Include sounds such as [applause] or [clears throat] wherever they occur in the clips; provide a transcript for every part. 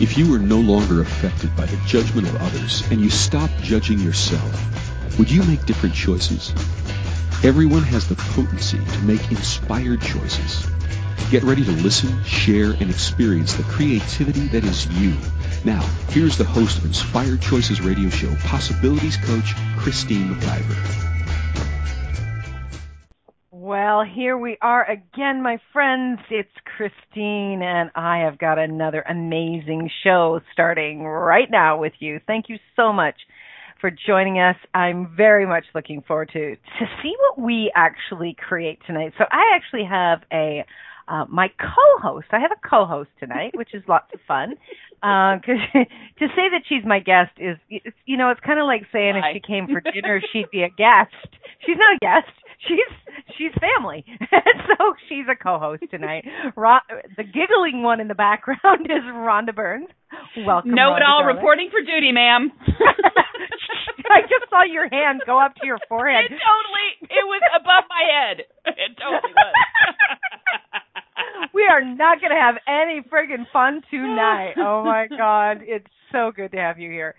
If you were no longer affected by the judgment of others and you stopped judging yourself, would you make different choices? Everyone has the potency to make inspired choices. Get ready to listen, share, and experience the creativity that is you. Now, here's the host of Inspired Choices Radio Show, Possibilities Coach, Christine McIver. Well, here we are again, my friends. It's Christine, and I have got another amazing show starting right now with you. Thank you so much for joining us. I'm very much looking forward to to see what we actually create tonight. So I actually have a uh, my co-host. I have a co-host tonight, which is lots of fun. Because uh, [laughs] to say that she's my guest is, you know, it's kind of like saying Hi. if she came for dinner, she'd be a guest. She's not a guest she's she's family, and [laughs] so she's a co-host tonight. Ron, the giggling one in the background is Rhonda Burns. Welcome. Know it all, reporting for duty, ma'am. [laughs] [laughs] I just saw your hand go up to your forehead. It totally, it was above my head. It totally was. We are not going to have any friggin' fun tonight. [laughs] Oh my god, it's so good to have you here.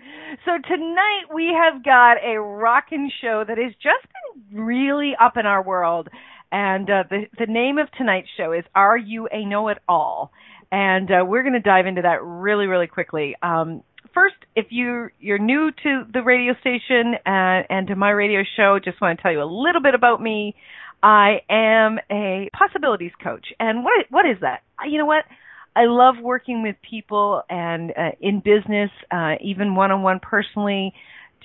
So tonight we have got a rockin' show that has just been really up in our world. And uh, the the name of tonight's show is Are You a Know It All? And uh, we're going to dive into that really, really quickly. Um, first, if you you're new to the radio station and, and to my radio show, just want to tell you a little bit about me. I am a possibilities coach, and what what is that? You know what? I love working with people and uh, in business, uh, even one on one personally,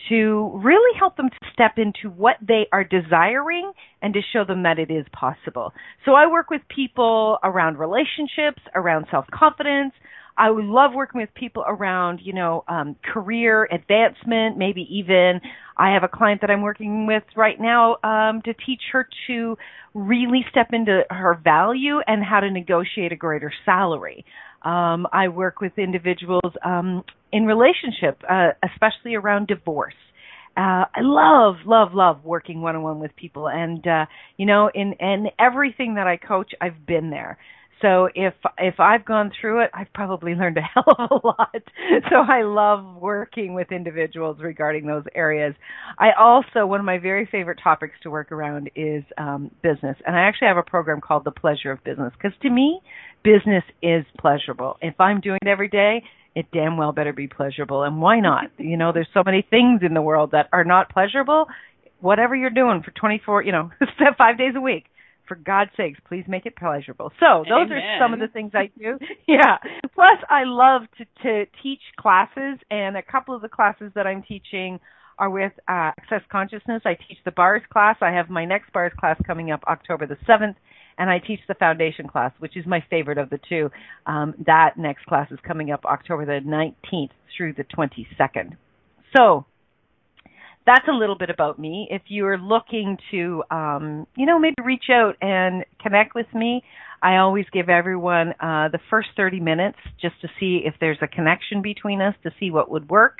to really help them to step into what they are desiring and to show them that it is possible. So I work with people around relationships, around self confidence, I love working with people around, you know, um, career advancement, maybe even I have a client that I'm working with right now um, to teach her to really step into her value and how to negotiate a greater salary. Um, I work with individuals um, in relationship, uh, especially around divorce. Uh, I love, love, love working one on one with people, and uh, you know, in in everything that I coach, I've been there. So if if I've gone through it, I've probably learned a [laughs] hell of a lot. So I love working with individuals regarding those areas. I also one of my very favorite topics to work around is um, business, and I actually have a program called the Pleasure of Business because to me, business is pleasurable. If I'm doing it every day, it damn well better be pleasurable. And why not? [laughs] You know, there's so many things in the world that are not pleasurable. Whatever you're doing for 24, you know, [laughs] five days a week for God's sakes, please make it pleasurable. So those Amen. are some of the things I do. [laughs] yeah. Plus, I love to to teach classes, and a couple of the classes that I'm teaching are with uh, Access Consciousness. I teach the bars class. I have my next bars class coming up October the seventh, and I teach the foundation class, which is my favorite of the two. Um, that next class is coming up October the nineteenth through the twenty second. So that's a little bit about me. If you're looking to, um, you know, maybe reach out and connect with me, I always give everyone uh, the first 30 minutes just to see if there's a connection between us, to see what would work.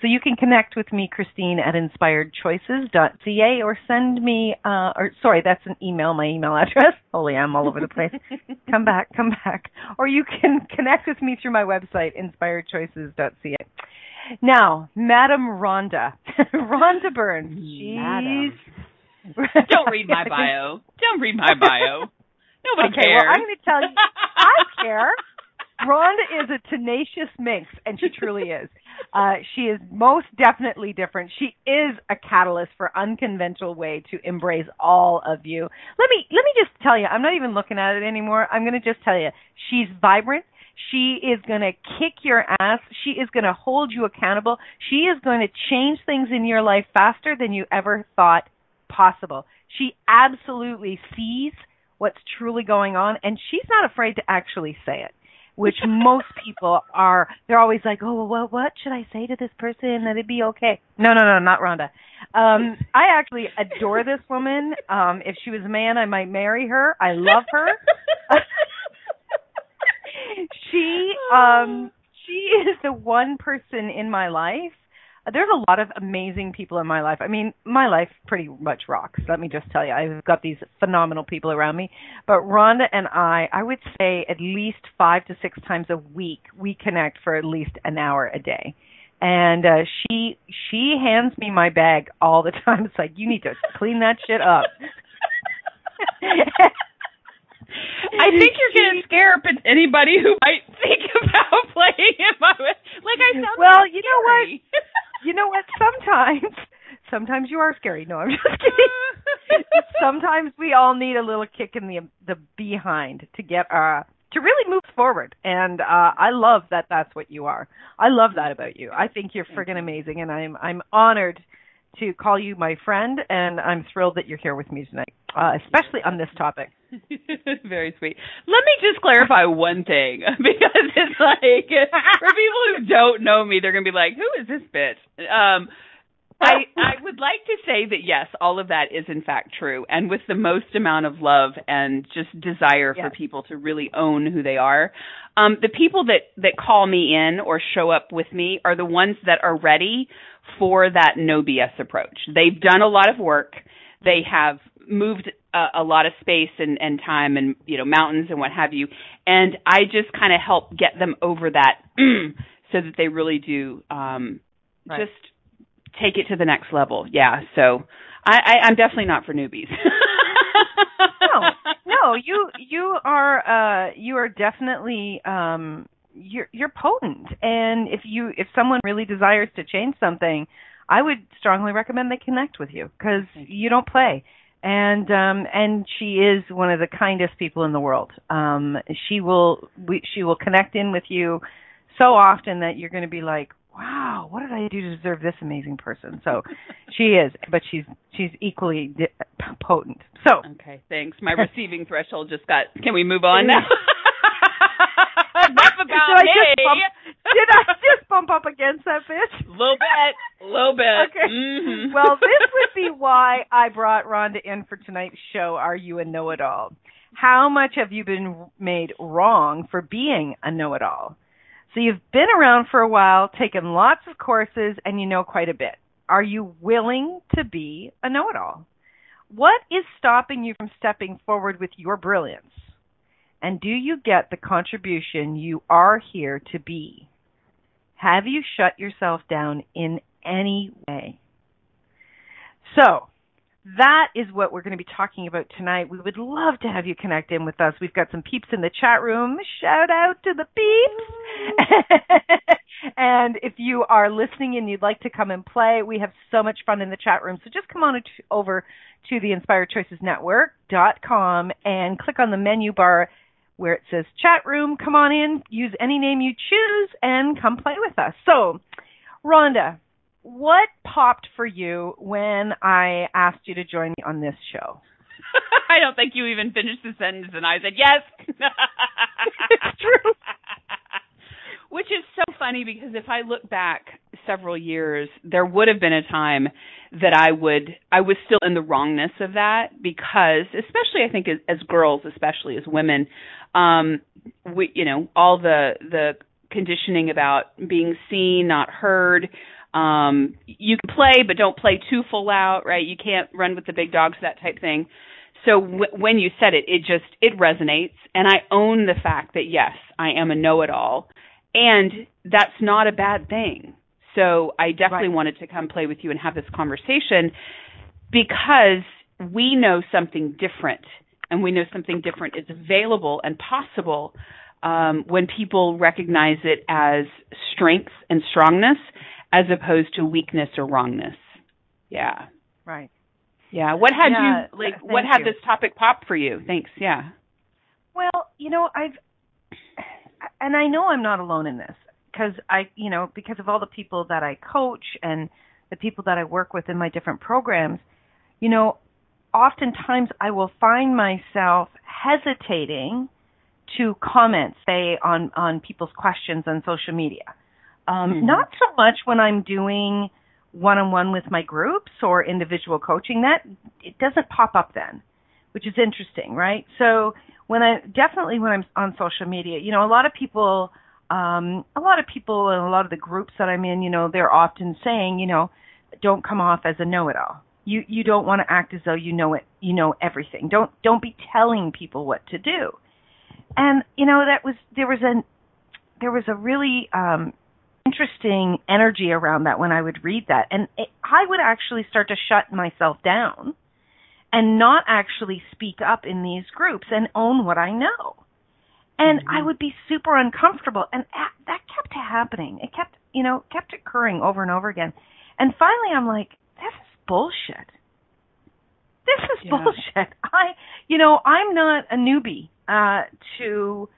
So you can connect with me, Christine, at inspiredchoices.ca or send me, uh, or sorry, that's an email, my email address. [laughs] Holy, I'm all over the place. come back, come back. Or you can connect with me through my website, inspiredchoices.ca. Now, Madam Rhonda, [laughs] Rhonda Burns. She's. Don't read my bio. Don't read my bio. Nobody okay, cares. well, I'm going to tell you, I care. [laughs] Rhonda is a tenacious minx, and she truly is. Uh, she is most definitely different. She is a catalyst for unconventional way to embrace all of you. Let me let me just tell you, I'm not even looking at it anymore. I'm going to just tell you, she's vibrant. She is going to kick your ass. She is going to hold you accountable. She is going to change things in your life faster than you ever thought possible. She absolutely sees what's truly going on and she's not afraid to actually say it which [laughs] most people are. They're always like oh well what should i say to this person? That it'd be okay. No no no not rhonda. Um i actually adore this woman. Um if she was a man i might marry her. I love her [laughs] she um she is the one person in my life there's a lot of amazing people in my life. I mean, my life pretty much rocks. Let me just tell you, I've got these phenomenal people around me. But Rhonda and I, I would say at least five to six times a week, we connect for at least an hour a day. And uh, she she hands me my bag all the [laughs] time. It's like you need to clean that shit up. [laughs] I think you're going to scare up anybody who might [laughs] think about playing in my like I sound well. You know what? [laughs] You know what? Sometimes, sometimes you are scary. No, I'm just kidding. [laughs] sometimes we all need a little kick in the the behind to get uh to really move forward. And uh I love that that's what you are. I love that about you. I think you're friggin' amazing, and I'm I'm honored to call you my friend, and I'm thrilled that you're here with me tonight, uh, especially on this topic. [laughs] Very sweet. Let me just clarify one thing [laughs] because it's like [laughs] for people who don't know me, they're gonna be like, "Who is this bitch?" Um, I I would like to say that yes, all of that is in fact true, and with the most amount of love and just desire yes. for people to really own who they are. Um, the people that that call me in or show up with me are the ones that are ready for that no BS approach. They've done a lot of work. They have moved a, a lot of space and, and time and you know mountains and what have you. And I just kind of help get them over that [clears throat] so that they really do um, right. just take it to the next level. Yeah. So I, I, I'm definitely not for newbies. [laughs] no, no, you you are uh, you are definitely um, you're you're potent, and if you if someone really desires to change something, I would strongly recommend they connect with you because you. don't play. And um and she is one of the kindest people in the world. Um she will we, she will connect in with you so often that you're going to be like wow what did i do to deserve this amazing person? So [laughs] she is but she's she's equally di- potent. So okay thanks. My receiving threshold just got can we move on [laughs] now enough about did me bump, did i just bump up against that bitch [laughs] little bit little bit okay mm-hmm. [laughs] well this [laughs] would be why i brought rhonda in for tonight's show are you a know-it-all how much have you been made wrong for being a know-it-all so you've been around for a while, taken lots of courses, and you know quite a bit. Are you willing to be a know it all? What is stopping you from stepping forward with your brilliance? And do you get the contribution you are here to be? Have you shut yourself down in any way? So, that is what we're going to be talking about tonight. We would love to have you connect in with us. We've got some peeps in the chat room. Shout out to the peeps. [laughs] and if you are listening and you'd like to come and play, we have so much fun in the chat room. So just come on over to the inspiredchoicesnetwork.com and click on the menu bar where it says chat room. Come on in, use any name you choose, and come play with us. So, Rhonda, what popped for you when I asked you to join me on this show? [laughs] I don't think you even finished the sentence, and I said yes. [laughs] it's true. [laughs] Which is so funny because if I look back several years, there would have been a time that I would I was still in the wrongness of that because especially I think as, as girls, especially as women, um we you know, all the the conditioning about being seen, not heard, um, you can play, but don't play too full out, right? You can't run with the big dogs, that type thing. So w- when you said it, it just it resonates, and I own the fact that yes, I am a know-it-all, and that's not a bad thing. So I definitely right. wanted to come play with you and have this conversation because we know something different, and we know something different is available and possible um, when people recognize it as strength and strongness as opposed to weakness or wrongness. Yeah. Right. Yeah. What had yeah, you like what had you. this topic pop for you? Thanks. Yeah. Well, you know, I've and I know I'm not alone in this because I, you know, because of all the people that I coach and the people that I work with in my different programs, you know, oftentimes I will find myself hesitating to comment, say, on on people's questions on social media. Um, Mhm. Not so much when I'm doing one-on-one with my groups or individual coaching. That it doesn't pop up then, which is interesting, right? So when I definitely when I'm on social media, you know, a lot of people um, a lot of people and a lot of the groups that I'm in, you know, they're often saying, you know, don't come off as a know-it-all. You you don't want to act as though you know it, you know everything. Don't don't be telling people what to do. And you know that was there was a there was a really um interesting energy around that when I would read that, and it, I would actually start to shut myself down and not actually speak up in these groups and own what I know and mm-hmm. I would be super uncomfortable, and that kept happening. It kept, you know, kept occurring over and over again. And finally, I'm like, this is bullshit. This is yeah. bullshit. [laughs] I, you know, I'm not a newbie uh, to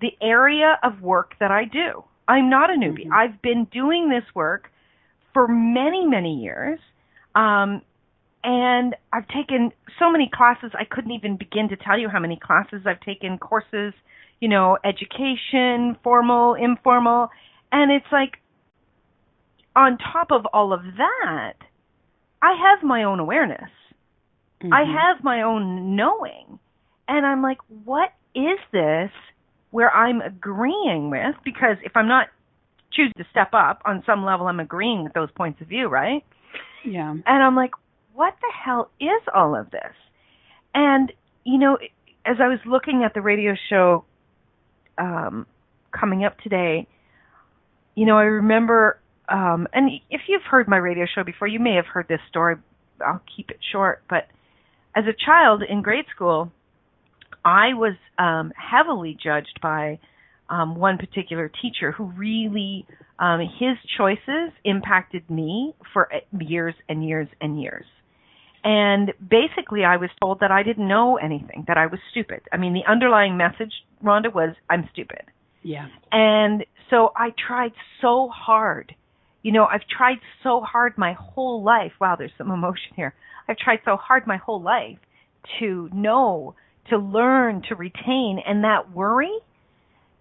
the area of work that I do. I'm not a newbie. Mm-hmm. I've been doing this work for many, many years. Um, and I've taken so many classes, I couldn't even begin to tell you how many classes I've taken, courses, you know, education, formal, informal. And it's like, on top of all of that, I have my own awareness. Mm-hmm. I have my own knowing. And I'm like, what is this where I'm agreeing with? Because if I'm not choosing to step up on some level, I'm agreeing with those points of view, right? Yeah. And I'm like, what the hell is all of this? And, you know, as I was looking at the radio show um, coming up today, you know, I remember, um, and if you've heard my radio show before, you may have heard this story. I'll keep it short. But as a child in grade school, I was um, heavily judged by um, one particular teacher who really, um, his choices impacted me for years and years and years. And basically, I was told that I didn't know anything, that I was stupid. I mean, the underlying message, Rhonda, was I'm stupid. Yeah. And so I tried so hard. You know, I've tried so hard my whole life. Wow, there's some emotion here. I've tried so hard my whole life to know, to learn, to retain. And that worry,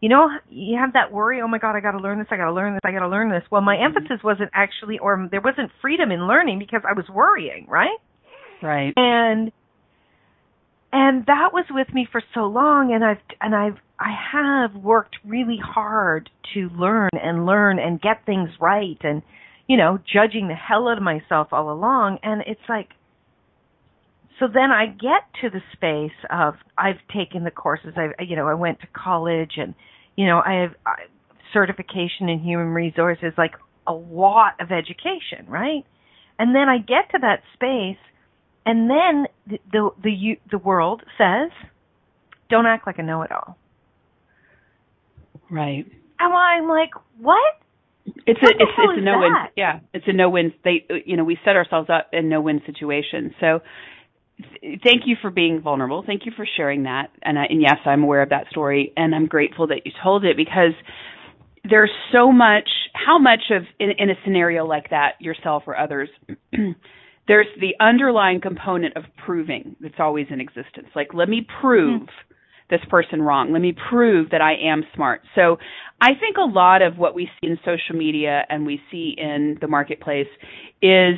you know, you have that worry, oh my God, I got to learn this, I got to learn this, I got to learn this. Well, my mm-hmm. emphasis wasn't actually, or there wasn't freedom in learning because I was worrying, right? Right. And and that was with me for so long and I've and I've I have worked really hard to learn and learn and get things right and you know, judging the hell out of myself all along. And it's like so then I get to the space of I've taken the courses. I you know I went to college and you know I have I, certification in human resources like a lot of education right? And then I get to that space and then the the the, the world says, "Don't act like a know-it-all." Right. And I'm like, "What?" It's what a it's it's a no win. Yeah, it's a no win. They you know we set ourselves up in no win situations. So th- thank you for being vulnerable. Thank you for sharing that. And I, and yes, I'm aware of that story, and I'm grateful that you told it because there's so much. How much of in, in a scenario like that, yourself or others. [clears throat] there's the underlying component of proving that's always in existence. Like, let me prove mm-hmm. this person wrong. Let me prove that I am smart. So I think a lot of what we see in social media and we see in the marketplace is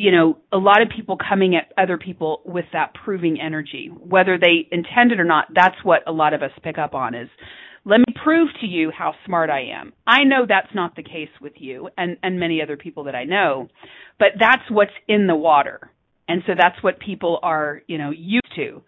you know, a lot of people coming at other people with that proving energy, whether they intend it or not, that's what a lot of us pick up on is let me prove to you how smart I am. I know that's not the case with you and, and many other people that I know, but that's what's in the water. And so that's what people are, you know, used to.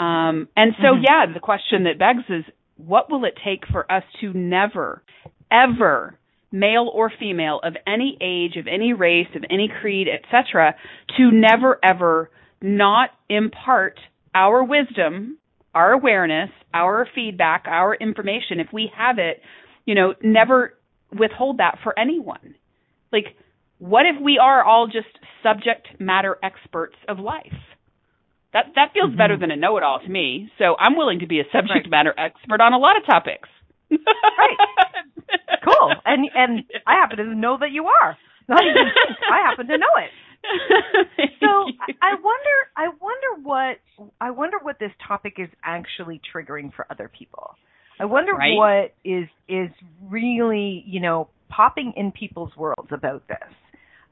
Um, and so, mm-hmm. yeah, the question that begs is, what will it take for us to never, ever, male or female, of any age, of any race, of any creed, etc., to never, ever not impart our wisdom our awareness, our feedback, our information, if we have it, you know, never withhold that for anyone. Like, what if we are all just subject matter experts of life? That that feels mm-hmm. better than a know-it-all to me. So I'm willing to be a subject right. matter expert on a lot of topics. right. [laughs] Cool. And and I happen to know that you are. Not even I happen to know it. So I [laughs] wonder I wonder what I wonder what this topic is actually triggering for other people. I wonder right? what is is really, you know, popping in people's worlds about this.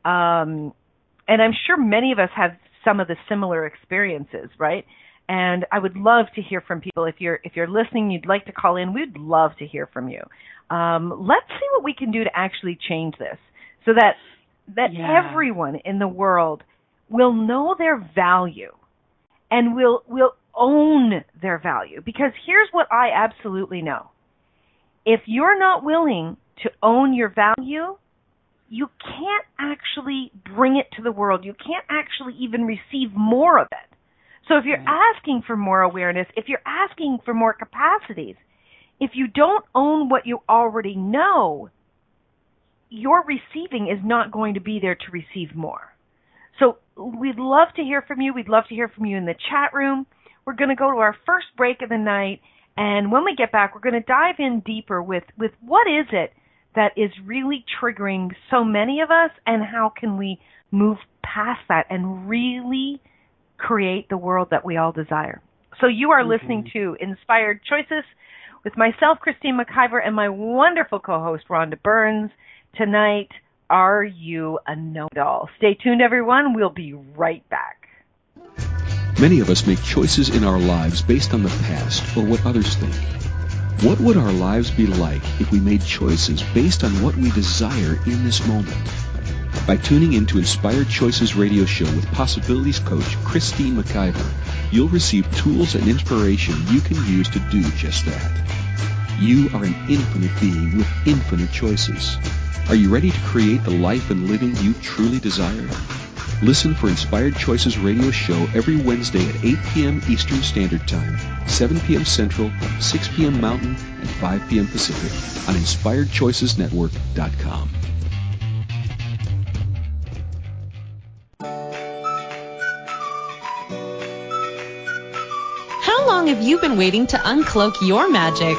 Um and I'm sure many of us have some of the similar experiences, right? And I would love to hear from people. If you're if you're listening, you'd like to call in. We'd love to hear from you. Um, let's see what we can do to actually change this, so that that Yeah. everyone in the world will know their value and will will own their value. Because here's what I absolutely know: if you're not willing to own your value, you can't actually bring it to the world. You can't actually even receive more of it. So if you're Right. asking for more awareness, if you're asking for more capacities, if you don't own what you already know, your receiving is not going to be there to receive more. So we'd love to hear from you. We'd love to hear from you in the chat room. We're going to go to our first break of the night, and when we get back, we're going to dive in deeper with with what is it that is really triggering so many of us, and how can we move past that and really create the world that we all desire. So you are listening to Inspired Choices with myself, Christine McIver, and my wonderful co-host Rhonda Burns. Tonight, are you a know-it-all? Stay tuned, everyone. We'll be right back. Many of us make choices in our lives based on the past or what others think. What would our lives be like if we made choices based on what we desire in this moment? By tuning into Inspired Choices radio show with Possibilities coach Christine McIver, you'll receive tools and inspiration you can use to do just that. You are an infinite being with infinite choices. Are you ready to create the life and living you truly desire? Listen for Inspired Choices radio show every Wednesday at 8 p.m. Eastern Standard Time, 7 p.m. Central, 6 p.m. Mountain, and 5 p.m. Pacific on InspiredChoicesNetwork.com. How long have you been waiting to uncloak your magic?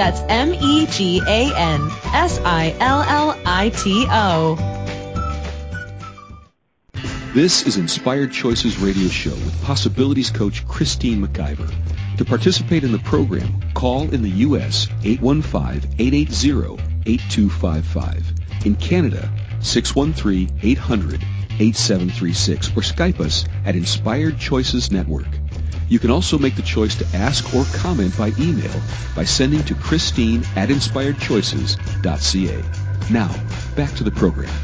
That's M-E-G-A-N-S-I-L-L-I-T-O. This is Inspired Choices Radio Show with Possibilities Coach Christine McIver. To participate in the program, call in the U.S. 815-880-8255. In Canada, 613-800-8736 or Skype us at Inspired Choices Network. You can also make the choice to ask or comment by email by sending to Christine at inspiredchoices.ca. Now, back to the program.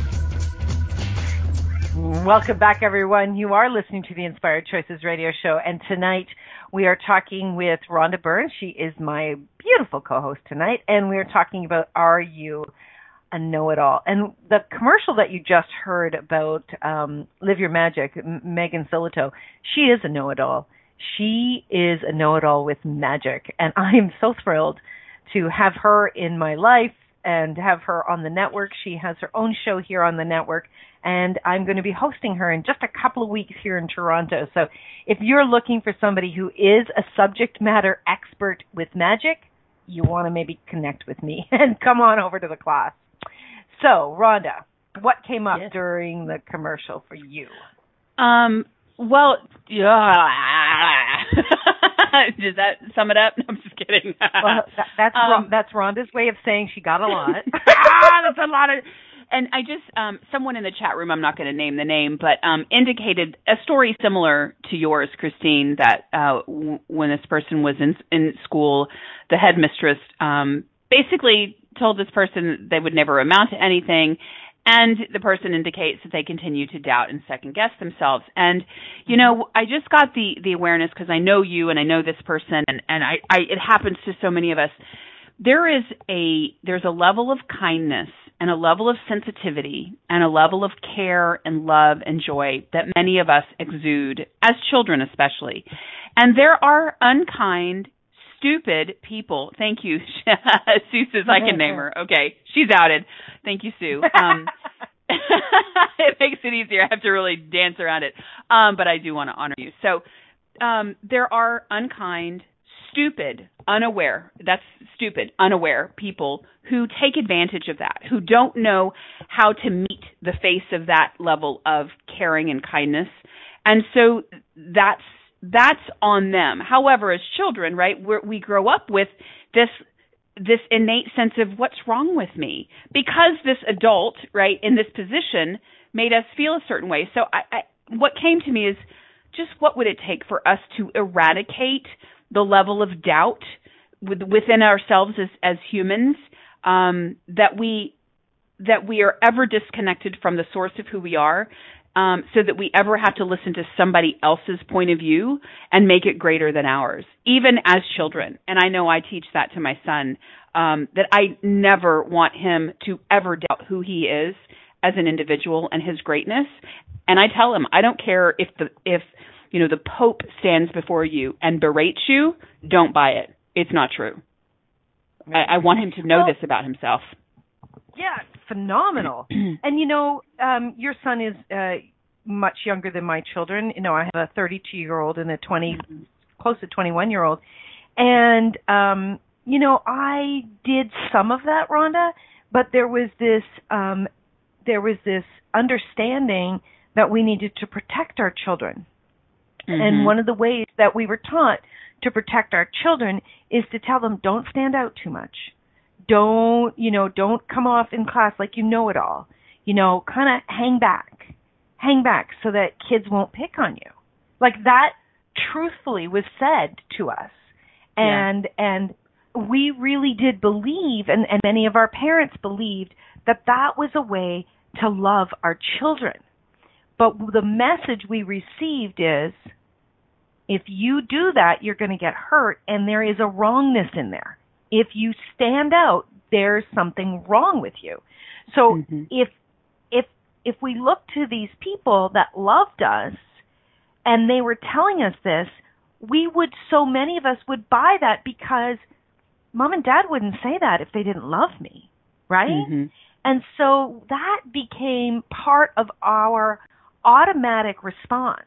Welcome back, everyone. You are listening to the Inspired Choices radio show, and tonight we are talking with Rhonda Burns. She is my beautiful co-host tonight, and we are talking about Are You a Know-It-All? And the commercial that you just heard about um, Live Your Magic, M- Megan Sillito, she is a know-it-all. She is a know-it-all with magic, and [laughs] I am so thrilled to have her in my life and have her on the network. She has her own show here on the network, and I'm going to be hosting her in just a couple of weeks here in Toronto. So if you're looking for somebody who is a subject matter expert with magic, you want to maybe connect with me [laughs] and come on over to the class. So, Rhonda, what came up Yes. during the commercial for you? Um. Well, yeah. [laughs] does that sum it up? [laughs] No, I'm just kidding. Well, that, that's Um, that's Rhonda's way of saying she got a lot. [laughs] ah, that's a lot of. And I just, um, someone in the chat room, I'm not going to name the name, but um, indicated a story similar to yours, Christine. That uh, w- when this person was in in school, the headmistress um, basically told this person they would never amount to anything, and the person indicates that they continue to doubt and second guess themselves. And you know, I just got the the awareness because I know you and I know this person, and and I, I it happens to so many of us there is a there's a level of kindness and a level of sensitivity and a level of care and love and joy that many of us exude as children especially and there are unkind stupid people. Thank you. [laughs] Sue says i can name her. [laughs] Okay she's outed. Thank you sue. Um [laughs] it makes it easier. I have to really dance around it. Um but i do want to honor you. So um there are unkind stupid, unaware, that's stupid, unaware people who take advantage of that, who don't know how to meet the face of that level of caring and kindness. And so that's that's on them. However, as children, right, we we grow up with this this innate sense of what's wrong with me because this adult, right, in this position made us feel a certain way. So I, I what came to me is just what would it take for us to eradicate the level of doubt with, within ourselves as as humans um, that we that we are ever disconnected from the source of who we are um, so that we ever have to listen to somebody else's point of view and make it greater than ours, even as children. And I know I teach that to my son um, that I never want him to ever doubt who he is as an individual and his greatness. And I tell him, I don't care if the if you know the Pope stands before you and berates you, don't buy it. It's not true. I, I want him to know well, this about himself. Yeah, phenomenal. [clears throat] and you know, um, your son is uh, much younger than my children. You know, I have a 32 year old and a 20, close to 21 year old, and um, you know, I did some of that, Rhonda, but there was this, um, there was this understanding that we needed to protect our children. Mm-hmm. And one of the ways that we were taught to protect our children is to tell them don't stand out too much don't you know don't come off in class like you know it all. You know kind of hang back. Hang back so that kids won't pick on you. Like that truthfully was said to us. And yeah. and we really did believe and, and many of our parents believed that that was a way to love our children. But the message we received is if you do that you're going to get hurt and there is a wrongness in there if you stand out, there's something wrong with you. So mm-hmm. if if if we look to these people that loved us and they were telling us this, we would so many of us would buy that because mom and dad wouldn't say that if they didn't love me, right? Mm-hmm. And so that became part of our automatic response.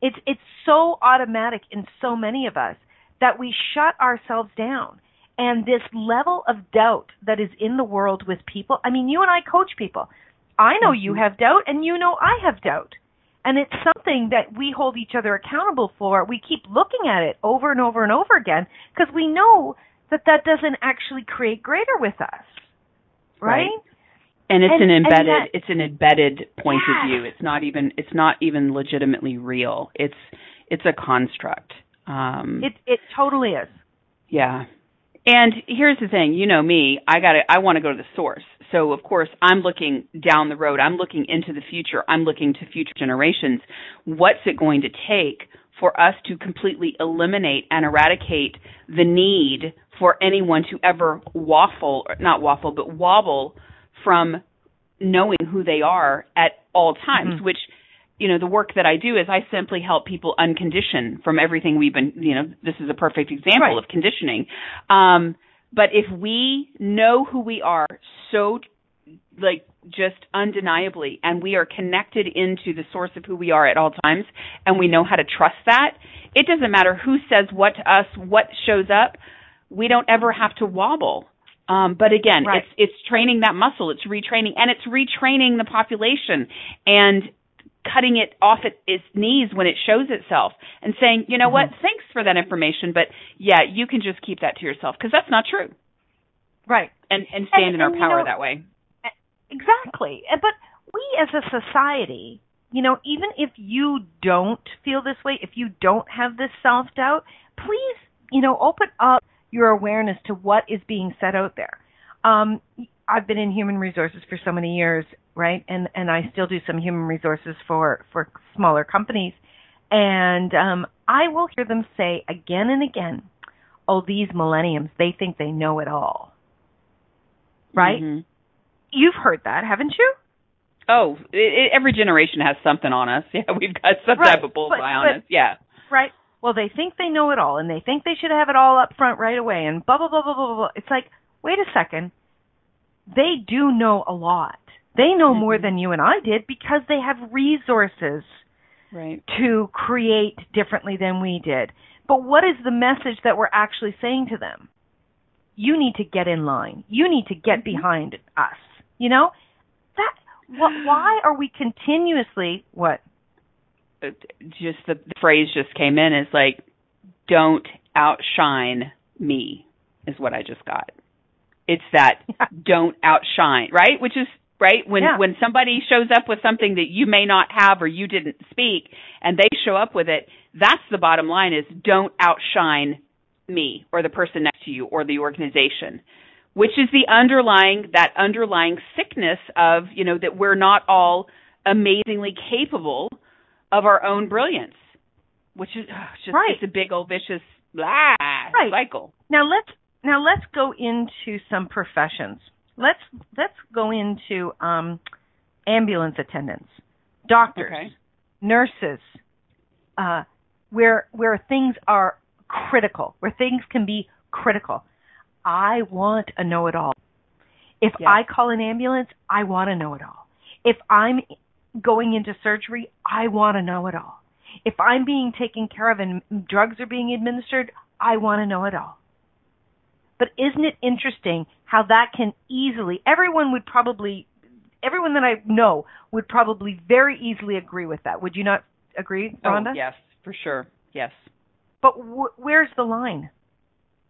It's it's so automatic in so many of us that we shut ourselves down and this level of doubt that is in the world with people. I mean, you and I coach people. I know you mm-hmm. have doubt, and you know I have doubt. And it's something that we hold each other accountable for. We keep looking at it over and over and over again because we know that that doesn't actually create greater with us. Right? right. And it's and, an embedded that, it's an embedded point yes. of view. It's not even it's not even legitimately real. It's it's a construct. Um It it totally is. Yeah. And here's the thing, you know me, I got to I want to go to the source. So of course, I'm looking down the road. I'm looking into the future. I'm looking to future generations. What's it going to take for us to completely eliminate and eradicate the need for anyone to ever waffle, not waffle, but wobble from knowing who they are at all times, mm-hmm. which you know, the work that I do is I simply help people uncondition from everything we've been, you know, this is a perfect example right. of conditioning. Um, but if we know who we are so like just undeniably and we are connected into the source of who we are at all times and we know how to trust that, it doesn't matter who says what to us, what shows up, we don't ever have to wobble. Um, but again, right. it's it's training that muscle, it's retraining, and it's retraining the population. And cutting it off at its knees when it shows itself and saying, you know mm-hmm. what, thanks for that information, but yeah, you can just keep that to yourself because that's not true. Right. And and stand and, in our power you know, that way. Exactly. But we as a society, you know, even if you don't feel this way, if you don't have this self doubt, please, you know, open up your awareness to what is being said out there. Um, I've been in human resources for so many years, right? And and I still do some human resources for for smaller companies, and um, I will hear them say again and again, "Oh, these millenniums, they think they know it all." Right? Mm-hmm. You've heard that, haven't you? Oh, it, it, every generation has something on us. [laughs] Yeah, we've got some right. type of bullseye but, on but, us. Yeah. Right. Well, they think they know it all, and they think they should have it all up front right away, and blah blah blah blah blah blah. It's like, wait a second, they do know a lot. They know mm-hmm. more than you and I did because they have resources right. to create differently than we did. But what is the message that we're actually saying to them? You need to get in line. You need to get Mm-hmm. behind us. You know? That what [sighs] why are we continuously what? Uh, just the, the phrase just came in is like don't outshine me is what I just got. It's that [laughs] don't outshine, right? Which is right when Yeah. when somebody shows up with something that you may not have or you didn't speak and they show up with it, that's the bottom line is don't outshine me or the person next to you or the organization. Which is the underlying that underlying sickness of, you know, that we're not all amazingly capable of our own brilliance. Which is ugh, it's just Right. it's a big old vicious blah Right. cycle. Now let's now let's go into some professions. Let's let's go into um, ambulance attendants, doctors, Okay. nurses, uh, where where things are critical, where things can be critical. I want a know-it-all. If Yeah. I call an ambulance, I want to know it all. If I'm going into surgery, I want to know it all. If I'm being taken care of and drugs are being administered, I want to know it all. But isn't it interesting how that can easily, everyone would probably, everyone that I know would probably very easily agree with that. Would you not agree, oh, Rhonda? Oh, yes, for sure. Yes. But wh- where's the line?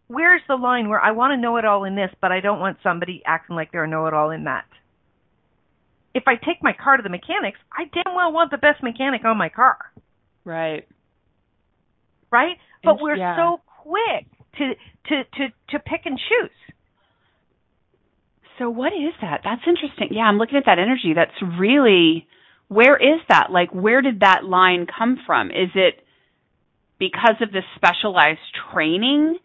Where's the line where I want to know it all in this, but I don't want somebody acting like they're a know it all in that? If I take my car to the mechanics, I damn well want the best mechanic on my car, Right. right? But And- we're yeah. so quick to to to to pick and choose. So what is that? That's interesting. Yeah, I'm looking at that energy. That's really where is that? Like where did that line come from? Is it because of this specialized training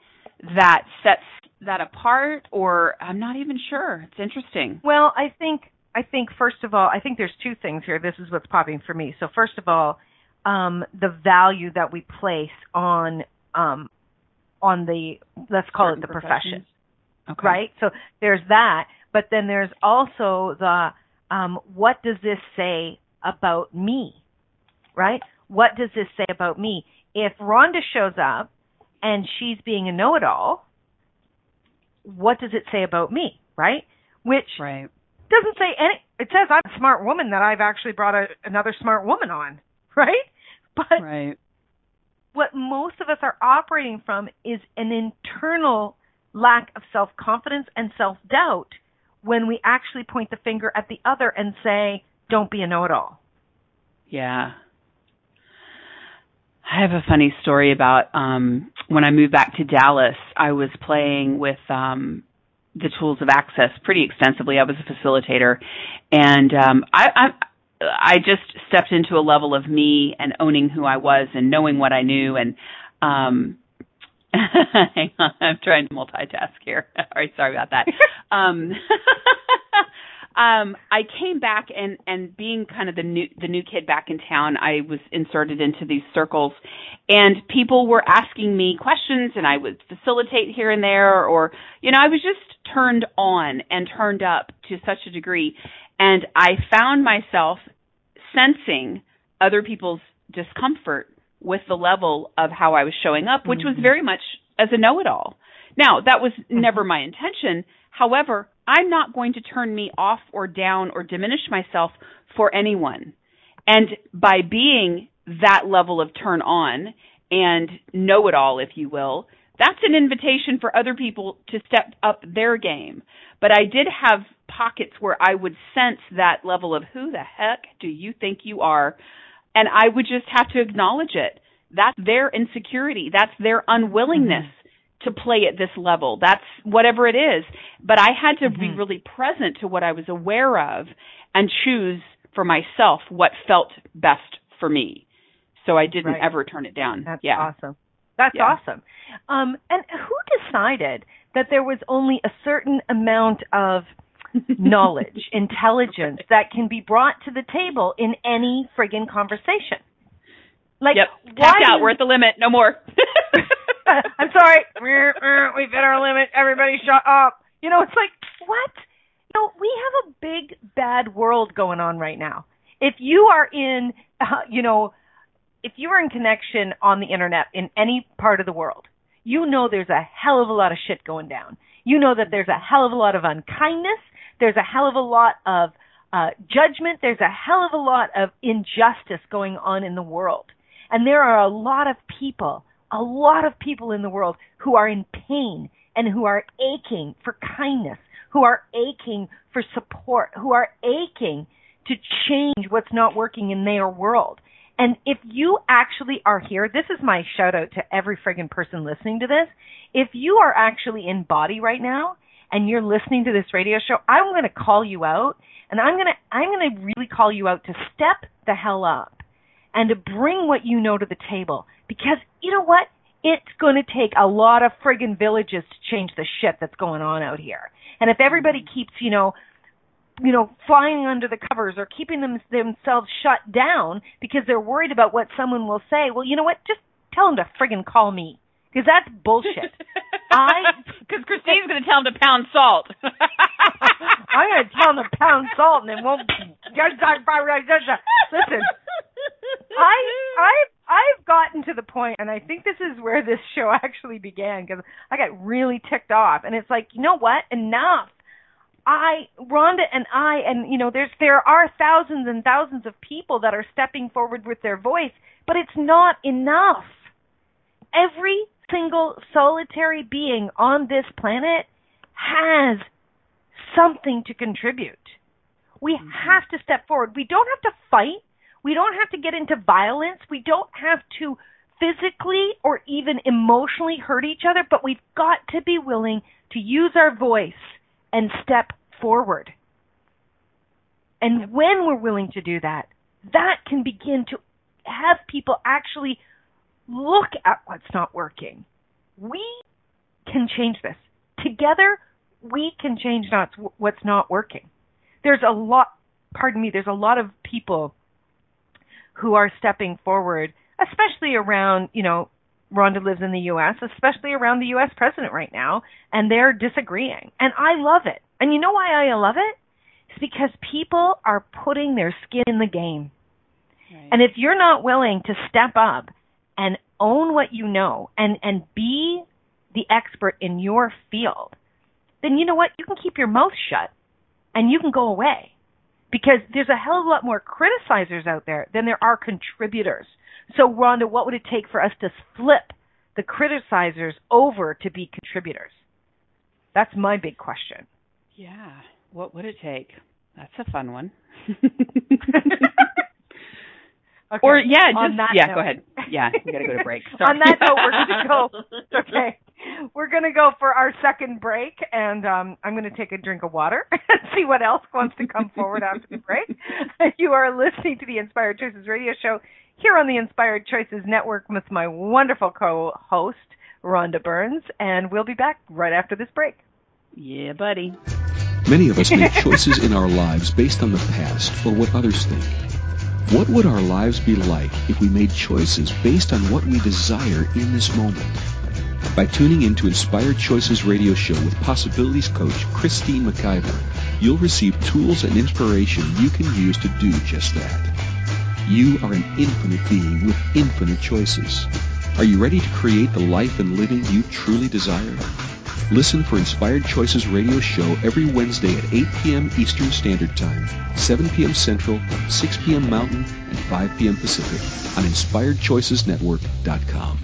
that sets that apart or I'm not even sure. It's interesting. Well, I think I think first of all, I think there's two things here. This is what's popping for me. So first of all, um, the value that we place on um, on the let's call Certain it the profession, Okay. right? So there's that, but then there's also the um, what does this say about me, right? What does this say about me? If Rhonda shows up and she's being a know-it-all, what does it say about me, right? Which Right. doesn't say any. It says I'm a smart woman that I've actually brought a, another smart woman on, [laughs] right? But Right. What most of us are operating from is an internal lack of self confidence and self doubt when we actually point the finger at the other and say, "Don't be a know it all." Yeah. I have a funny story about um when I moved back to Dallas, I was playing with um the tools of access pretty extensively. I was a facilitator and um I I just stepped into a level of me and owning who I was and knowing what I knew and um [laughs] hang on, I'm trying to multitask here. [laughs] All right, sorry about that. [laughs] um um I came back and and being kind of the new the new kid back in town, I was inserted into these circles and people were asking me questions and I would facilitate here and there or you know, I was just turned on and turned up to such a degree and I found myself sensing other people's discomfort with the level of how I was showing up, which was mm-hmm. very much as a know-it-all. Now, that was mm-hmm. never my intention. However, I'm not going to turn me off or down or diminish myself for anyone. And by being that level of turn on and know it all, if you will, that's an invitation for other people to step up their game. But I did have pockets where I would sense that level of who the heck do you think you are? And I would just have to acknowledge it. That's their insecurity. That's their unwillingness to play at this level. That's whatever it is. But I had to be Mhm. really present to what I was aware of and choose for myself what felt best for me. So I didn't Right. ever turn it down. That's yeah. awesome. That's Yeah. awesome. Um, and who decided that there was only a certain amount of [laughs] knowledge, intelligence that can be brought to the table in any friggin' conversation? Like, Yep. Tapped out. We're at the limit. No more. [laughs] [laughs] I'm sorry. We've hit our limit. Everybody shut up. You know, it's like, what? You know, we have a big, bad world going on right now. If you are in, uh, you know, if you are in connection on the internet in any part of the world, you know there's a hell of a lot of shit going down. You know that there's a hell of a lot of unkindness. There's a hell of a lot of uh, judgment. There's a hell of a lot of injustice going on in the world. And there are a lot of people, a lot of people in the world who are in pain and who are aching for kindness, who are aching for support, who are aching to change what's not working in their world. And if you actually are here, this is my shout out to every friggin' person listening to this. If you are actually in body right now and you're listening to this radio show, I'm going to call you out and I'm going to I'm going to really call you out to step the hell up and to bring what you know to the table because you know what? It's going to take a lot of friggin' villages to change the shit that's going on out here. And if everybody keeps, you know, you know, flying under the covers or keeping them themselves shut down because they're worried about what someone will say. Well, you know what? Just tell them to friggin' call me because that's bullshit. I [laughs] because Christine's going to tell them to pound salt. [laughs] I'm going to tell them to pound salt and it won't. Listen, I I I've gotten to the point, and I think this is where this show [laughs] actually began because I got really ticked off, and it's like, you know what? Enough I, Rhonda and I, and you know, there's there are thousands and thousands of people that are stepping forward with their voice, but it's not enough. Every single solitary being on this planet has something to contribute. We mm-hmm. have to step forward. We don't have to fight. We don't have to get into violence. We don't have to physically or even emotionally hurt each other, but we've got to be willing to use our voice and step forward. And when we're willing to do that, that can begin to have people actually look at what's not working. We can change this. Together, we can change not what's not working. There's a lot, pardon me, there's a lot of people who are stepping forward, especially around, you know, Rhonda lives in the U.S., especially around the U.S. president right now, and they're disagreeing. And I love it. And you know why I love it? It's because people are putting their skin in the game. Right. And if you're not willing to step up and own what you know and, and be the expert in your field, then you know what? You can keep your mouth shut and you can go away. Because there's a hell of a lot more criticizers out there than there are contributors. So, Rhonda, what would it take for us to flip the criticizers over to be contributors? That's my big question. Yeah. What would it take? That's a fun one. Okay. [laughs] [laughs] Or yeah, just yeah. Note. Go ahead. Yeah, we gotta go to break. [laughs] On that note, we're gonna go. Okay, we're gonna go for our second break, and um, I'm gonna take a drink of water and see what else wants to come forward after the break. You are listening to the Inspired Choices Radio Show here on the Inspired Choices Network with my wonderful co-host Rhonda Burns, and we'll be back right after this break. Yeah, buddy. Many of us make choices in our lives based on the past or what others think. What would our lives be like if we made choices based on what we desire in this moment? By tuning in to Inspired Choices radio show with Possibilities Coach Christine McIver, you'll receive tools and inspiration you can use to do just that. You are an infinite being with infinite choices. Are you ready to create the life and living you truly desire? Listen for Inspired Choices radio show every Wednesday at 8 p.m. Eastern Standard Time, 7 p.m. Central, 6 p.m. Mountain, and 5 p.m. Pacific on InspiredChoicesNetwork.com.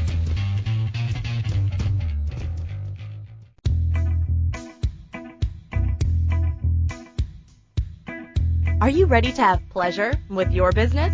Are you ready to have pleasure with your business?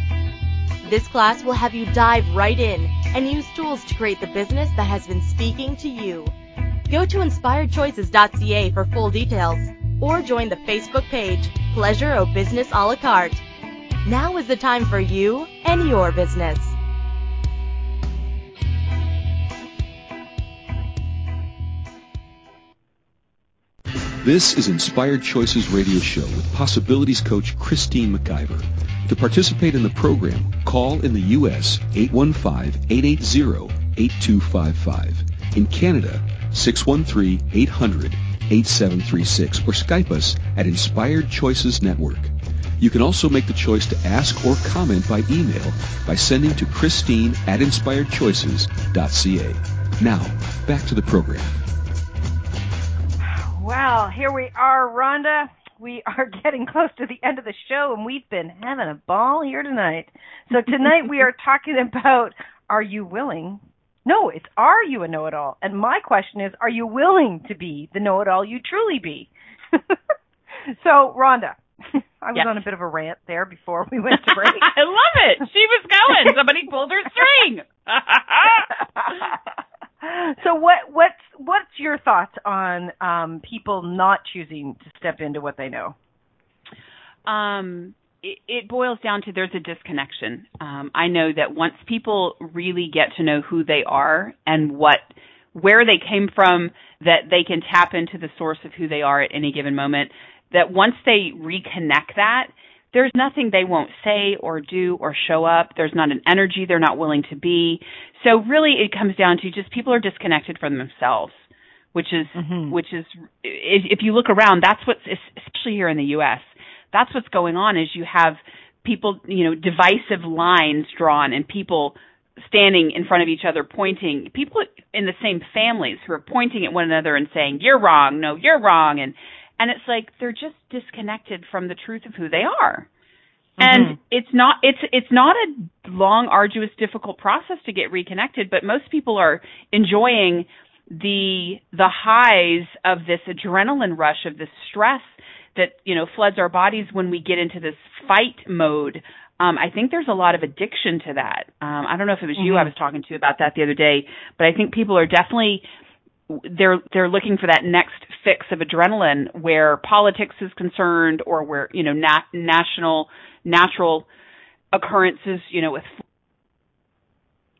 This class will have you dive right in and use tools to create the business that has been speaking to you. Go to inspiredchoices.ca for full details or join the Facebook page Pleasure O Business a la carte. Now is the time for you and your business. This is Inspired Choices Radio Show with Possibilities Coach Christine McIver. To participate in the program, call in the U.S. 815-880-8255. In Canada, 613-800-8736 or Skype us at Inspired Choices Network. You can also make the choice to ask or comment by email by sending to Christine at inspiredchoices.ca. Now, back to the program. Well, here we are, Rhonda. We are [laughs] getting close to the end of the show, and we've been having a ball here tonight. So tonight we are [laughs] talking about are you willing? No, it's are you a know-it-all? And my question is, are you willing to be the know-it-all you truly be? [laughs] so, Rhonda, I was Yes. on a bit of a rant there before we went to break. I love it. She was going. Somebody pulled her string. So what what's what's your thoughts on um people not choosing to step into what they know? um, it, it boils down to there's a disconnection. Um, I know that once people really get to know who they are and what where they came from, that they can tap into the source of who they are at any given moment. That once they reconnect that, there's nothing they won't say or do or show up. There's not an energy they're not willing to be. So really, it comes down to just people are disconnected from themselves, which is Mhm. which is if, if you look around, that's what's especially here in the U.S that's what's going on is you have people, you know, divisive lines drawn and people standing in front of each other pointing, people in the same families who are pointing at one another and saying, you're wrong, no, you're wrong. And, and it's like they're just disconnected from the truth of who they are. And Mhm. it's not, it's, it's not a long, arduous, difficult process to get reconnected, but most people are enjoying the, the highs of this adrenaline rush of this stress that you know floods our bodies when we get into this fight mode. Um, I think there's a lot of addiction to that. Um, I don't know if it was you I Mhm. was talking to about that the other day, but I think people are definitely they're they're looking for that next fix of adrenaline where politics is concerned or where you know nat- national natural occurrences you know with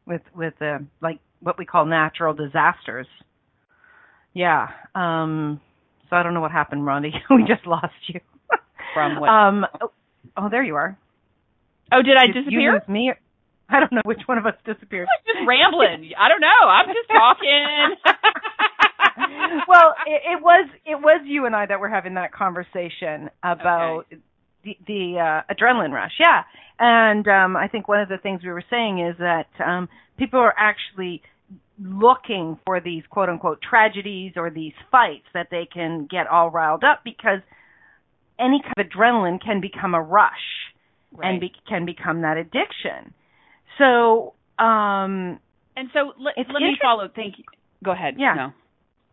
with with uh, like what we call natural disasters. Yeah. Um so I don't know what happened, Rondi. [laughs] we just lost you. from what Um oh, oh, there you are. oh did I Did you disappear lose me? I don't know which one of us disappeared. I was just rambling I don't know I'm just talking [laughs] [laughs] well, it, it was it was you and I that were having that conversation about the the uh, adrenaline rush. Yeah, and um, I think one of the things we were saying is that um, people are actually looking for these quote unquote tragedies or these fights that they can get all riled up because any kind of adrenaline can become a rush and be, can become that addiction. So, um, And so let, let me follow. Thank you. Go ahead. Yeah. No.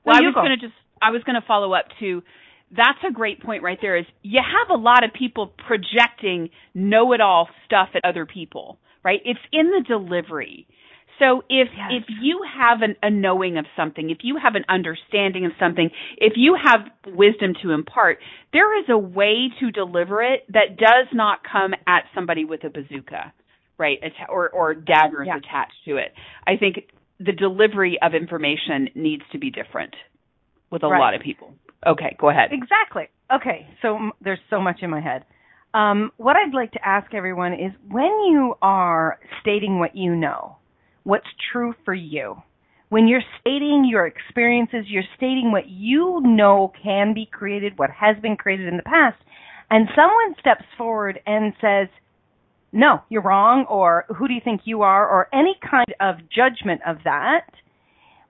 No, Well, I was go. going to just. I was going to follow up to. That's a great point right there. Is you have a lot of people projecting know-it-all stuff at other people, right? It's in the delivery. So if Yes. if you have an, a knowing of something, if you have an understanding of something, if you have wisdom to impart, there is a way to deliver it that does not come at somebody with a bazooka, right? Or or daggers Yeah. attached to it. I think the delivery of information needs to be different with a Right. lot of people. Okay, go ahead. Exactly. Okay, so there's so much in my head. Um, what I'd like to ask everyone is when you are stating what you know, what's true for you, when you're stating your experiences, you're stating what you know can be created, what has been created in the past, and someone steps forward and says, no, you're wrong, or who do you think you are, or any kind of judgment of that,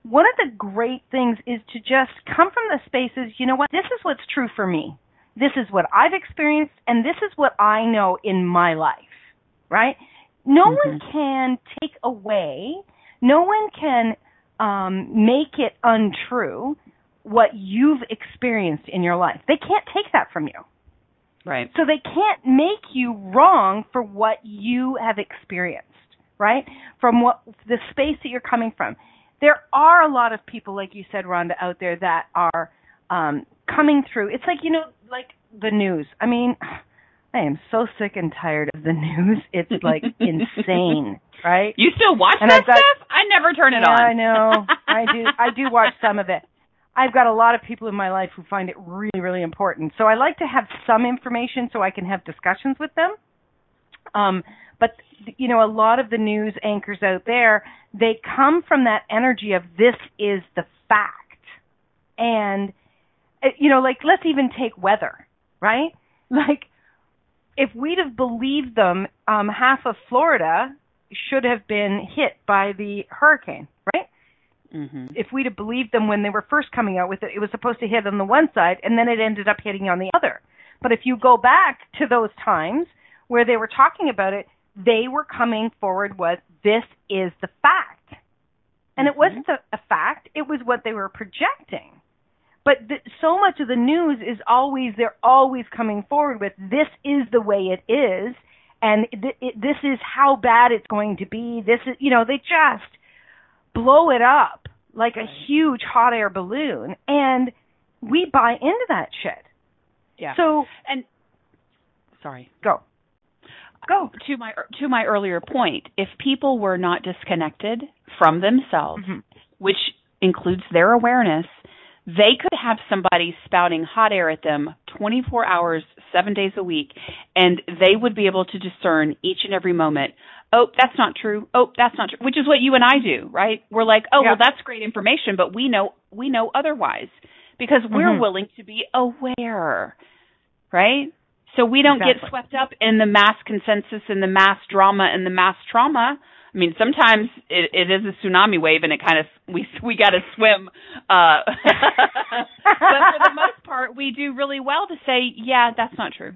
one of the great things is to just come from the spaces, you know what, this is what's true for me. This is what I've experienced, and this is what I know in my life, right? No Mhm. one can take away, no one can um, make it untrue what you've experienced in your life. They can't take that from you. Right. So they can't make you wrong for what you have experienced, right? From what the space that you're coming from. There are a lot of people, like you said, Rhonda, out there that are um, coming through. It's like you know, like the news. I mean, [sighs] I am so sick and tired of the [laughs] news. It's like insane, right? You still watch And that got- stuff? I never turn it yeah, on. I know. I do. I do watch [laughs] some of it. I've got a lot of people in my life who find it really, really important. So I like to have some information so I can have discussions with them. Um, but you know, a lot of the news anchors out there, they come from that energy of this is the fact, and uh, you know, like let's even take weather, right? [laughs] Like if we'd have believed them, um, half of Florida should have been hit by the hurricane, right? Mhm. If we'd have believed them when they were first coming out with it, it was supposed to hit on the one side and then it ended up hitting on the other. But if you go back to those times where they were talking about it, they were coming forward with this is the fact. And it wasn't a, fact, it was what they were projecting. But th- so much of the news is always they're always coming forward with this is the way it is and th- it, this is how bad it's going to be. This is you know, they just blow it up like a huge hot air balloon and we buy into that shit. Yeah. So and sorry. go. Go. To my to my earlier point, if people were not disconnected from themselves, Mhm. which includes their awareness, they could have somebody spouting hot air at them 24 hours, 7 days a week, and they would be able to discern each and every moment, oh, that's not true. Oh, that's not true, which is what you and I do, right? We're like, oh, Yeah. well that's great information, but we know we know otherwise because we're Mhm. willing to be aware. Right? So we don't Exactly. get swept up in the mass consensus and the mass drama and the mass trauma. I mean, sometimes it, it is a tsunami wave, and it kind of we [laughs] we got to swim. Uh, [laughs] but for the most part, we do really well to say, yeah, that's not true.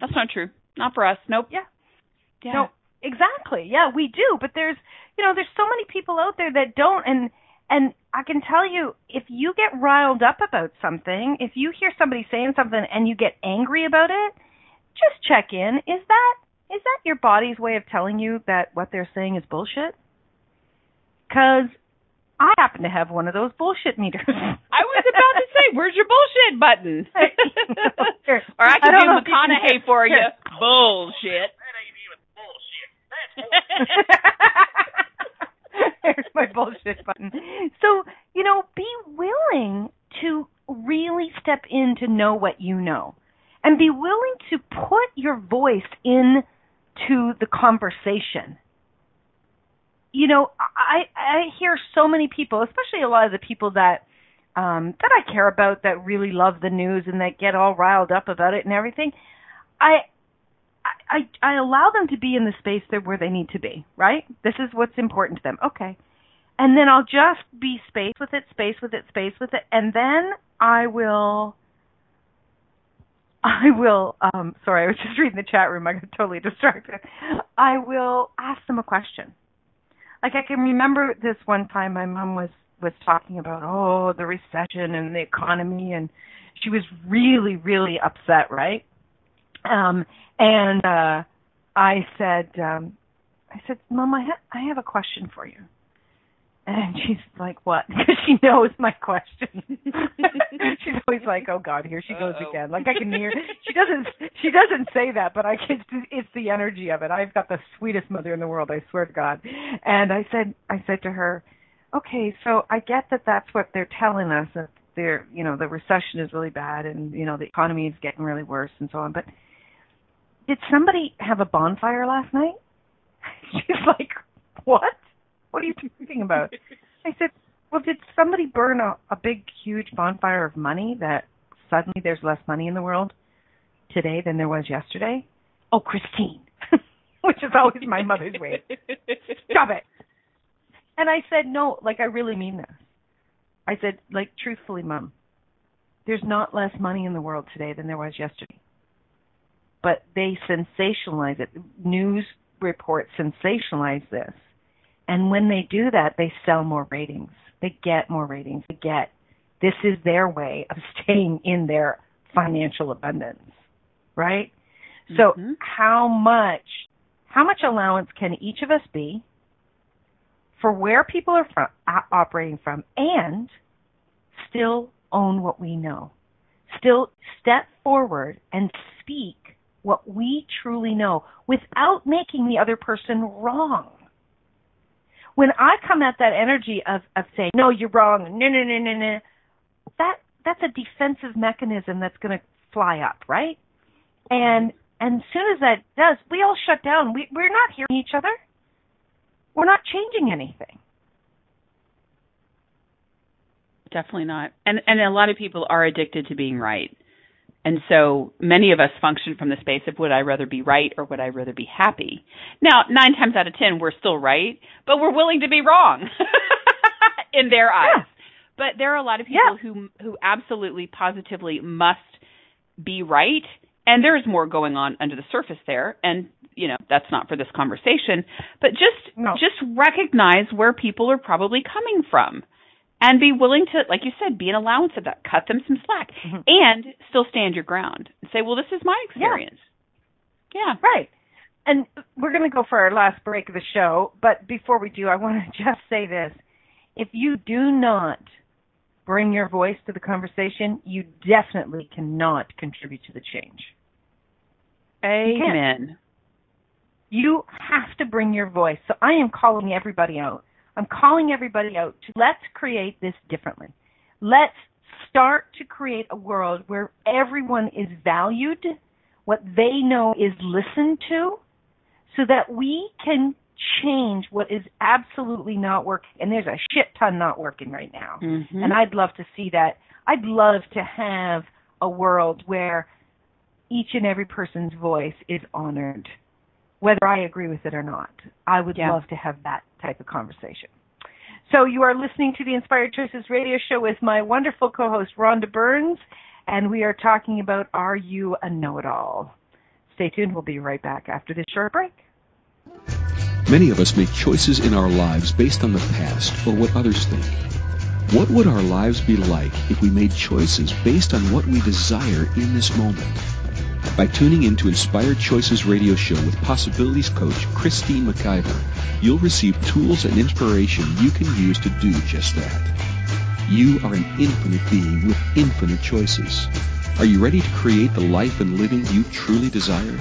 That's not true. Not for us. Nope. Yeah. Yeah. No, exactly. Yeah, we do. But there's, you know, there's so many people out there that don't. And and I can tell you, if you get riled up about something, if you hear somebody saying something and you get angry about it, just check in. Is that is that your body's way of telling you that what they're saying is bullshit? Because I happen to have one of those bullshit meters. I was about to say, where's your bullshit button? [laughs] Here. or I I can don't do know if you can McConaughey hear- for you. Here. Bullshit. There's [laughs] my bullshit button. So, you know, be willing to really step in to know what you know. And be willing to put your voice in to the conversation. You know, I I hear so many people, especially a lot of the people that um that I care about that really love the news and that get all riled up about it and everything. I I, I allow them to be in the space that where they need to be, right? This is what's important to them. Okay. And then I'll just be space with it, space with it, space with it, and then I will I will um sorry, I was just reading the chat room, I got totally distracted. I will ask them a question. Like I can remember this one time my mom was was talking about oh the recession and the economy and she was really really upset, right? Um and uh I said um I said, "Mom, I ha- I have a question for you." And she's like, "What?" [laughs] Because she knows my question. [laughs] she's always like, "Oh God, here she goes Uh-oh. again." Like I can hear. She doesn't. She doesn't say that, but I can. It's the energy of it. I've got the sweetest mother in the world. I swear to God. And I said, I said to her, "Okay, so I get that that's what they're telling us. That they're, you know, the recession is really bad, and you know, the economy is getting really worse, and so on. But did somebody have a bonfire last night?" [laughs] She's like, "What? What are you talking about?" I said, "Well, did somebody burn a, a big, huge bonfire of money that suddenly there's less money in the world today than there was yesterday?" Oh, Christine, [laughs] which is always my mother's way. Stop it. And I said, "No, like I really mean this." I said, "Like truthfully, Mom, there's not less money in the world today than there was yesterday." But they sensationalize it. News reports sensationalize this. And when they do that, they sell more ratings. They get more ratings. They get this is their way of [laughs] staying in their financial abundance, right? So Mhm. how much how much allowance can each of us be for where people are from, operating from and still own what we know? Still step forward and speak what we truly know without making the other person wrong. When I come at that energy of, of saying, no, you're wrong, no, no, no, no, no, that, that's a defensive mechanism that's going to fly up, right? And and as soon as that does, we all shut down. We we're not hearing each other. We're not changing anything. Definitely not. And and a lot of people are addicted to being right. And so many of us function from the space of would I rather be right or would I rather be happy? Now, nine times out of ten, we're still right, but we're willing to be wrong [laughs] in their eyes. Yeah. But there are a lot of people Yeah. who who absolutely positively must be right, and there is more going on under the surface there. And you know that's not for this conversation, but just No. just recognize where people are probably coming from, and be willing to, like you said, be an allowance of that, cut them some slack, Mhm. and still stand your ground and say, well, this is my experience. Yeah. Right. And we're going to go for our last break of the show, but before we do, I want to [laughs] just say this. If you do not bring your voice to the conversation, you definitely cannot contribute to the change. Amen. You have to bring your voice. So I am calling everybody out. I'm calling everybody out to let's create this differently. Let's start to create a world where everyone is valued, what they know is listened to, so that we can change what is absolutely not working. And there's a shit ton not working right now. Mhm. And I'd love to see that. I'd love to have a world where each and every person's voice is honored, whether I agree with it or not. I would Yeah. love to have that type of conversation. So you are listening to the Inspired Choices radio show with my wonderful co-host Rhonda Burns, and we are talking about Are You a Know-It-All? Stay tuned. We'll be right back after this short break. Many of us make choices in our lives based on the past or what others think. What would our lives be like if we made choices based on what we desire in this moment? By tuning in to Inspired Choices radio show with possibilities coach Christine McIver, you'll receive tools and inspiration you can use to do just that. You are an infinite being with infinite choices. Are you ready to create the life and living you truly desire?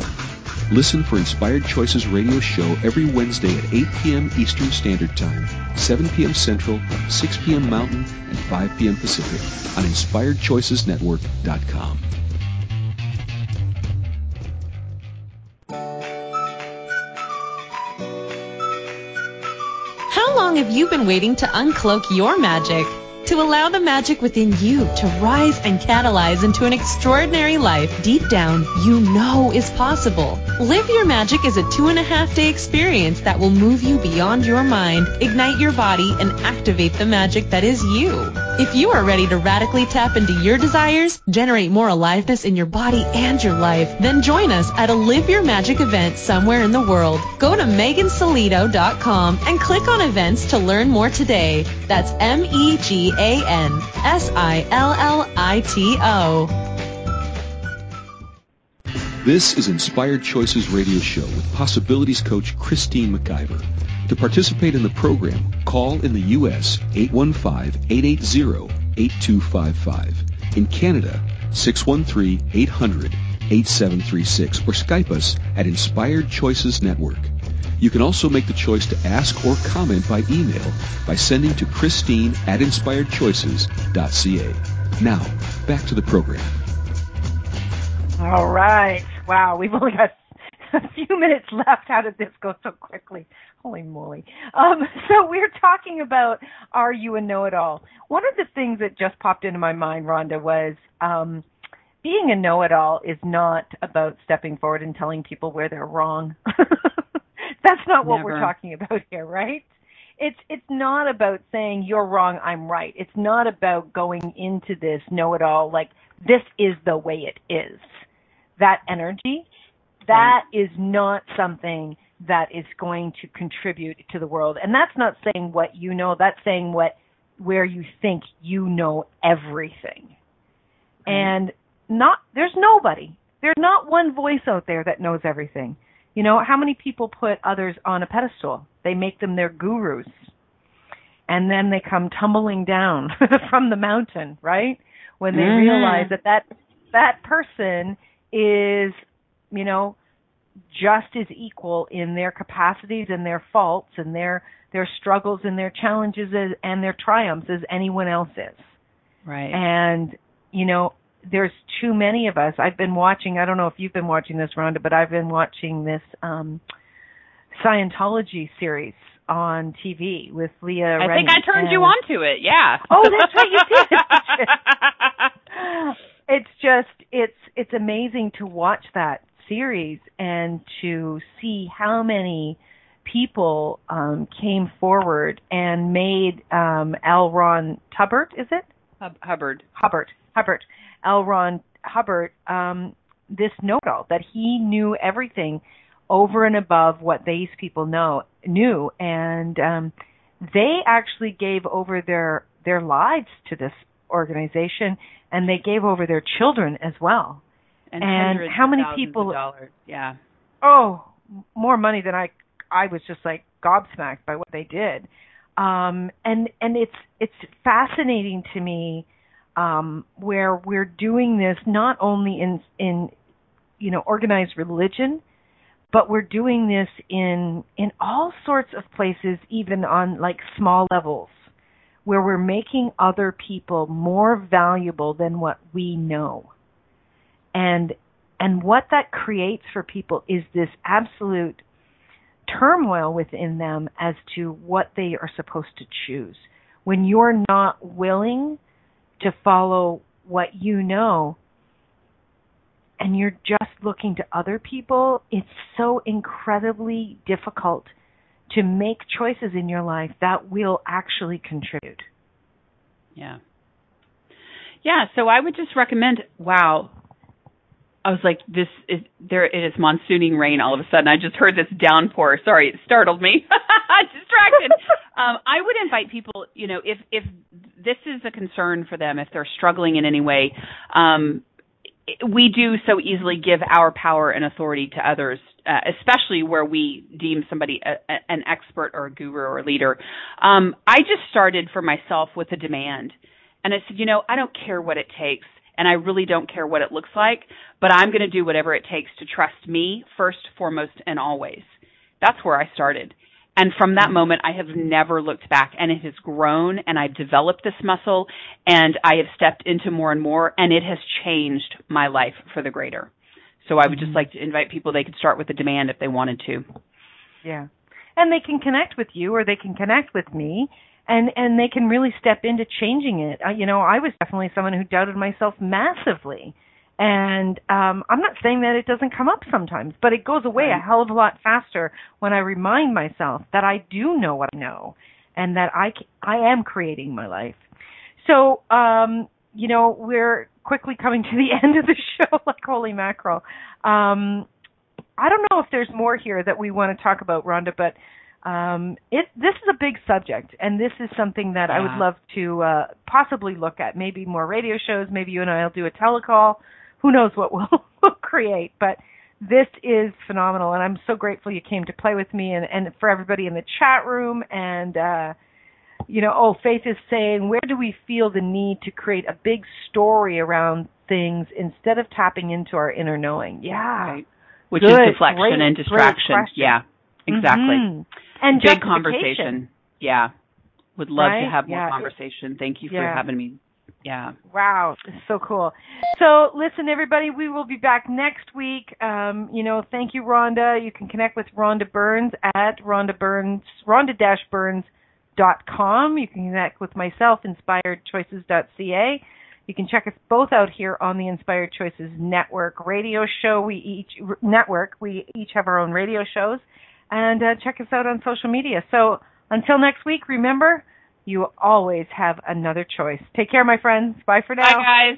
Listen for Inspired Choices radio show every Wednesday at 8 p.m. Eastern Standard Time, 7 p.m. Central, 6 p.m. Mountain, and 5 p.m. Pacific on InspiredChoicesNetwork.com. How long have you been waiting to uncloak your magic? To allow the magic within you to rise and catalyze into an extraordinary life deep down you know is possible. Live Your Magic is a two and a half day experience that will move you beyond your mind, ignite your body, and activate the magic that is you. If you are ready to radically tap into your desires, generate more aliveness in your body and your life, then join us at a Live Your Magic event somewhere in the world. Go to megansillito.com and click on events to learn more today. That's M-E-G-A-N-S-I-L-L-I-T-O. This is Inspired Choices Radio Show with Possibilities Coach Christine McIver. To participate in the program, call in the U.S. 815-880-8255. In Canada, 613-800-8736 or Skype us at Inspired Choices Network. You can also make the choice to ask or comment by email by sending to Christine at inspiredchoices.ca. Now, back to the program. All right. Wow, we've only got [laughs] a few minutes left. How did this go so quickly? Holy moly. Um, [laughs] so we're talking about are you a know-it-all? One of the things that just popped into my mind, Rhonda, was um, being a know-it-all is not about stepping forward and telling people where they're wrong. [laughs] That's not what we're talking about here, right? It's it's not about saying you're wrong, I'm right. It's not about going into this know-it-all like this is the way it is. That energy, that is not something that is going to contribute to the world. And that's not saying what you know, that's saying what where you think you know everything. And not there's nobody. There's not one voice out there that knows everything. You know, how many people put others on a pedestal? They make them their gurus. And then they come tumbling down [laughs] from the mountain, right? When they Mhm. realize that that that person is, you know, just as equal in their capacities and their faults and their their struggles and their challenges as, and their triumphs as anyone else is. Right. And you know, there's too many of us. I've been watching. I don't know if you've been watching this, Rhonda, but I've been watching this um Scientology series on TV with Leah. I think I turned you and- on to it. Yeah. Oh, that's right, you did. [laughs] it's just it's it's amazing to watch that series and to see how many people um came forward and made um L. Ron Tubbert, is it? Hub- Hubbard. Hubbard. Hubbard. L. Ron Hubbard, um, this know-it-all that he knew everything over and above what these people know knew, and um, they actually gave over their their lives to this organization, and they gave over their children as well. And, And how many people- Yeah. oh more money than i i was just like gobsmacked by what they did. Um and and it's it's fascinating to me um where we're doing this not only in in you know organized religion but we're doing this in in all sorts of places even on like small levels where we're making other people more valuable than what we know and and what that creates for people is this absolute turmoil within them as to what they are supposed to choose. When you're not willing to follow what you know and you're just looking to other people, it's so incredibly difficult to make choices in your life that will actually contribute. Yeah. Yeah, so I would just recommend wow. I was like, this is there it is monsooning rain all of a sudden. I just heard this downpour. Sorry, it startled me. [laughs] Distracted. [laughs] um, I would invite people, you know, if if this is a concern for them, if they're struggling in any way, um, we do so easily give our power and authority to others, uh, especially where we deem somebody a, a, an expert or a guru or a leader. Um, I just started for myself with a demand. And I said, you know, I don't care what it takes, and I really don't care what it looks like, but I'm going to do whatever it takes to trust me first, foremost, and always. That's where I started. And from that moment, I have never looked back, and it has grown, and I've developed this muscle, and I have stepped into more and more, and it has changed my life for the greater. So I would just mm-hmm. like to invite people, they could start with a demand if they wanted to. Yeah. And they can connect with you or they can connect with me and and they can really step into changing it. Uh, you know, I was definitely someone who doubted myself massively. And um I'm not saying that it doesn't come up sometimes, but it goes away Right. a hell of a lot faster when I remind myself that I do know what I know and that I c- I am creating my life. So, um you know, we're quickly coming to the [laughs] end of the show [laughs] like holy mackerel. Um I don't know if there's more here that we want to talk about, Rhonda, but um, it this is a big subject, and this is something that I would love to uh, possibly look at. Maybe more radio shows. Maybe you and I will do a telecall. Who knows what we'll, [laughs] we'll create? But this is phenomenal, and I'm so grateful you came to play with me, and, and for everybody in the chat room. And uh, you know, oh, Faith is saying, where do we feel the need to create a big story around things instead of tapping into our inner knowing? Yeah. Right. Which Good. is deflection Great, and distraction. Yeah, exactly. Mhm. And Big conversation. Yeah. Would love Right? to have more Yeah. conversation. Thank you for Yeah. having me. Yeah. Wow, so cool. So listen, everybody, we will be back next week. Um, you know, thank you, Rhonda. You can connect with Rhonda Burns at Rhonda Burns, Rhonda-Burns.com. You can connect with myself, InspiredChoices.ca. You can check us both out here on the Inspired Choices Network radio show. We each network. We each have our own radio shows, and uh, check us out on social media. So until next week, remember you always have another choice. Take care, my friends. Bye for now. Bye, guys.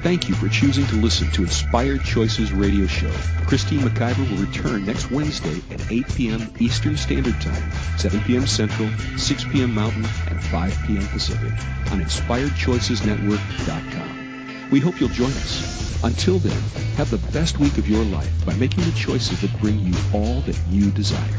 Thank you for choosing to listen to Inspired Choices Radio Show. Christine McIver will return next Wednesday at 8 p.m. Eastern Standard Time, 7 p.m. Central, 6 p.m. Mountain, and 5 p.m. Pacific on InspiredChoicesNetwork.com. We hope you'll join us. Until then, have the best week of your life by making the choices that bring you all that you desire.